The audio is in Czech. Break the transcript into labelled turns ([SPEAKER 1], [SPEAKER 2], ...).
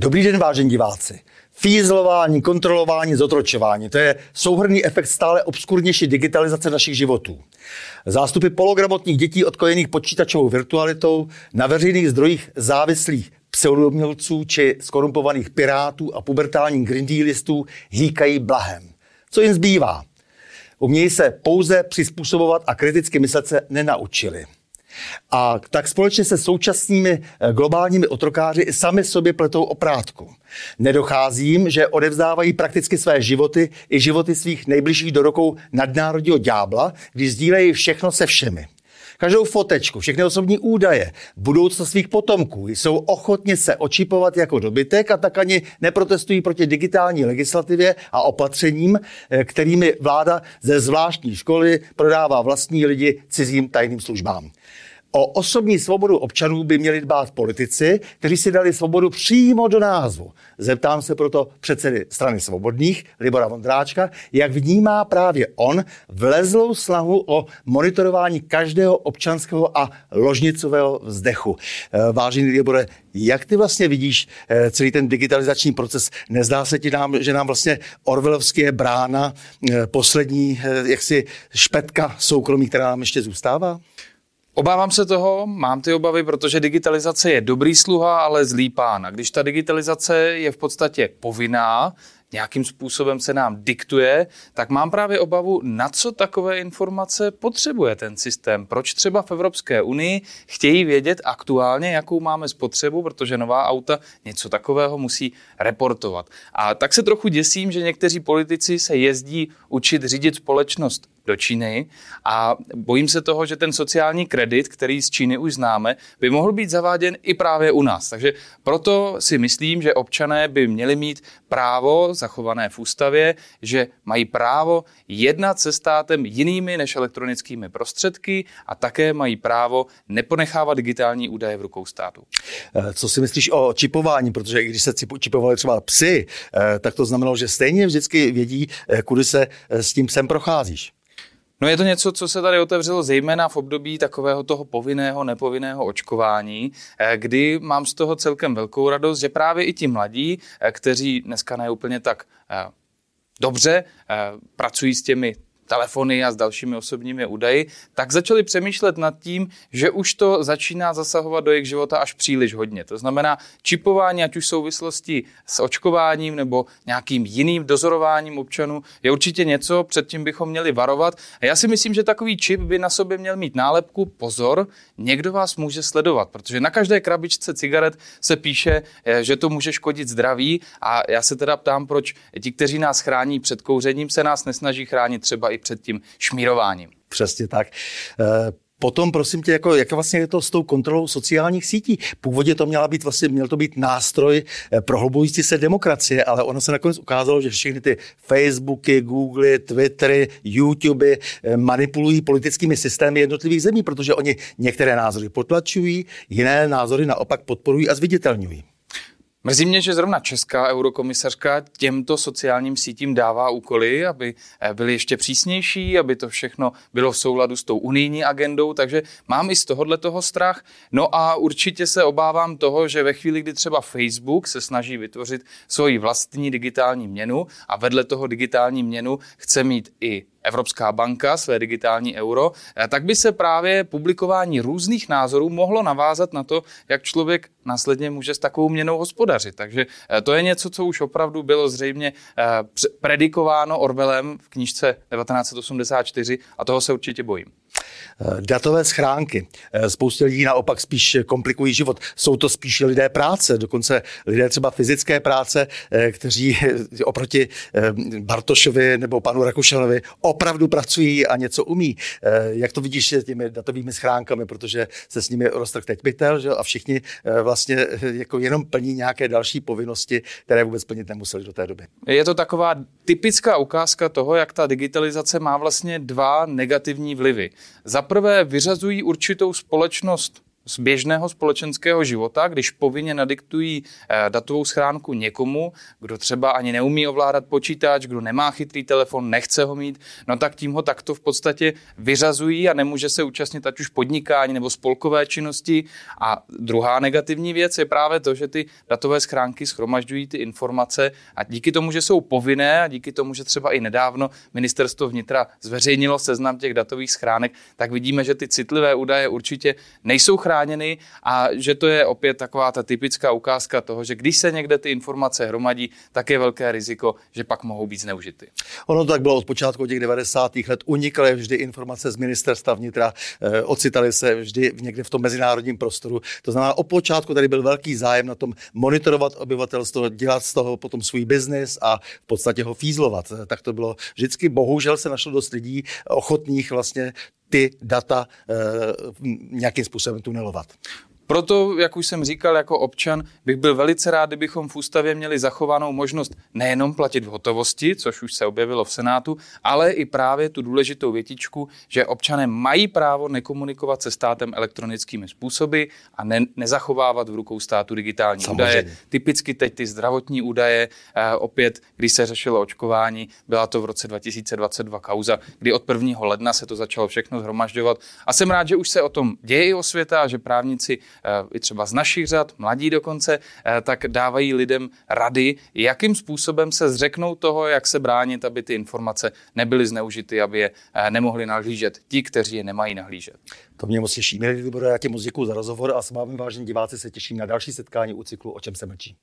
[SPEAKER 1] Dobrý den, vážení diváci. Fízlování, kontrolování, zotročování. To je souhrný efekt stále obskurnější digitalizace našich životů. Zástupy pologramotních dětí odkojených počítačovou virtualitou na veřejných zdrojích závislých pseudomělců či skorumpovaných pirátů a pubertálních grindílistů hýkají blahem. Co jim zbývá? Umějí se pouze přizpůsobovat a kriticky myslet se nenaučili. A tak společně se současnými eh, globálními otrokáři i sami sobě pletou oprátku. Nedochází jim, že odevzdávají prakticky své životy i životy svých nejbližších do rukou nadnárodního ďábla, když sdílejí všechno se všemi. Každou fotečku, všechny osobní údaje, budoucnost svých potomků jsou ochotně se očipovat jako dobytek a tak ani neprotestují proti digitální legislativě a opatřením, eh, kterými vláda ze zvláštní školy prodává vlastní lidi cizím tajným službám. O osobní svobodu občanů by měli dbát politici, kteří si dali svobodu přímo do názvu. Zeptám se proto předsedy strany svobodných, Libora Vondráčka, jak vnímá právě on vlezlou snahu o monitorování každého občanského a ložnicového vzdechu. Eh, vážený Libore, jak ty vlastně vidíš eh, celý ten digitalizační proces? Nezdá se ti nám, že nám vlastně Orvelovské je brána eh, poslední jaksi špetka soukromí, která nám ještě zůstává?
[SPEAKER 2] Obávám se toho, mám ty obavy, protože digitalizace je dobrý sluha, ale zlý pán. A když ta digitalizace je v podstatě povinná, nějakým způsobem se nám diktuje, tak mám právě obavu, na co takové informace potřebuje ten systém. Proč třeba v Evropské unii chtějí vědět aktuálně, jakou máme spotřebu, protože nová auta něco takového musí reportovat. A tak se trochu děsím, že někteří politici se jezdí učit řídit společnost do Číny a bojím se toho, že ten sociální kredit, který z Číny už známe, by mohl být zaváděn i právě u nás. Takže proto si myslím, že občané by měli mít právo zachované v ústavě, že mají právo jednat se státem jinými než elektronickými prostředky a také mají právo neponechávat digitální údaje v rukou státu.
[SPEAKER 1] Eh, co si myslíš o čipování? Protože když se čipovali třeba psy, eh, tak to znamenalo, že stejně vždycky vědí, eh, kudy se s tím sem procházíš.
[SPEAKER 2] No je to něco, co se tady otevřelo zejména v období takového toho povinného, nepovinného očkování, eh, kdy mám z toho celkem velkou radost, že právě i ti mladí, eh, kteří dneska ne úplně tak eh, dobře pracují s těmi telefony a s dalšími osobními údaji, tak začali přemýšlet nad tím, že už to začíná zasahovat do jejich života až příliš hodně. To znamená, čipování, ať už v souvislosti s očkováním nebo nějakým jiným dozorováním občanů, je určitě něco, před tím bychom měli varovat. A já si myslím, že takový čip by na sobě měl mít nálepku pozor, někdo vás může sledovat, protože na každé krabičce cigaret se píše, eh, že to může škodit zdraví a já se teda ptám, proč ti, kteří nás chrání před kouřením, se nás nesnaží chránit třeba i před tím šmírováním.
[SPEAKER 1] Přesně tak. Eh, potom, prosím tě, jako, jak vlastně je to s tou kontrolou sociálních sítí? Původně to měla být vlastně, měl to být nástroj eh, prohlubující se demokracie, ale ono se nakonec ukázalo, že všechny ty Facebooky, Google, Twittery, YouTube eh, manipulují politickými systémy jednotlivých zemí, protože oni některé názory potlačují, jiné názory naopak podporují a zviditelňují.
[SPEAKER 2] Mrzí mě, že zrovna česká eurokomisařka těmto sociálním sítím dává úkoly, aby eh, byly ještě přísnější, aby to všechno bylo v souladu s tou unijní agendou, takže mám i z tohohle toho strach. No a určitě se obávám toho, že ve chvíli, kdy třeba Facebook se snaží vytvořit svoji vlastní digitální měnu a vedle toho digitální měnu chce mít i Evropská banka své digitální euro, eh, tak by se právě publikování různých názorů mohlo navázat na to, jak člověk následně může s takovou měnou hospodařit. Takže eh, to je něco, co už opravdu bylo zřejmě eh, predikováno Orwellem v knižce 1984 a toho se určitě bojím.
[SPEAKER 1] Eh, datové schránky. Eh, spoustě lidí naopak spíš komplikují život. Jsou to spíš lidé práce, dokonce lidé třeba fyzické práce, eh, kteří oproti Bartošovi nebo panu Rakušanovi opravdu pracují a něco umí. Jak to vidíš s těmi datovými schránkami, protože se s nimi roztrh teď bytel, že? a všichni vlastně jako jenom plní nějaké další povinnosti, které vůbec plnit nemuseli do té doby.
[SPEAKER 2] Je to taková typická ukázka toho, jak ta digitalizace má vlastně dva negativní vlivy. Za prvé vyřazují určitou společnost z běžného společenského života, když povinně nadiktují eh, datovou schránku někomu, kdo třeba ani neumí ovládat počítač, kdo nemá chytrý telefon, nechce ho mít, no tak tím ho takto v podstatě vyřazují a nemůže se účastnit ať už podnikání nebo spolkové činnosti. A druhá negativní věc je právě to, že ty datové schránky schromažďují ty informace a díky tomu, že jsou povinné a díky tomu, že třeba i nedávno ministerstvo vnitra zveřejnilo seznam těch datových schránek, tak vidíme, že ty citlivé údaje určitě nejsou chráněny a že to je opět taková ta typická ukázka toho, že když se někde ty informace hromadí, tak je velké riziko, že pak mohou být zneužity.
[SPEAKER 1] Ono to tak bylo od počátku těch 90. let. Unikaly vždy informace z ministerstva vnitra, eh, ocitaly se vždy někde v tom mezinárodním prostoru. To znamená, od počátku tady byl velký zájem na tom monitorovat obyvatelstvo, dělat z toho potom svůj biznis a v podstatě ho fízlovat. Tak to bylo vždycky. Bohužel se našlo dost lidí ochotných vlastně ty data e, nějakým způsobem tunelovat.
[SPEAKER 2] Proto, jak už jsem říkal, jako občan bych byl velice rád, kdybychom v ústavě měli zachovanou možnost nejenom platit v hotovosti, což už se objevilo v Senátu, ale i právě tu důležitou větičku, že občané mají právo nekomunikovat se státem elektronickými způsoby a ne, nezachovávat v rukou státu digitální Samozřejmě. údaje. Typicky teď ty zdravotní údaje, eh, opět, když se řešilo očkování, byla to v roce 2022 kauza, kdy od 1. ledna se to začalo všechno zhromažďovat. A jsem rád, že už se o tom děje i o světa a že právníci i třeba z našich řad, mladí dokonce, eh, tak dávají lidem rady, jakým způsobem se zřeknou toho, jak se bránit, aby ty informace nebyly zneužity, aby je eh, nemohli nahlížet ti, kteří je nemají nahlížet.
[SPEAKER 1] To mě moc těší. Milí Libore, já tě moc děkuji za rozhovor a s vámi, vážení diváci, se těším na další setkání u cyklu O čem se mlčí.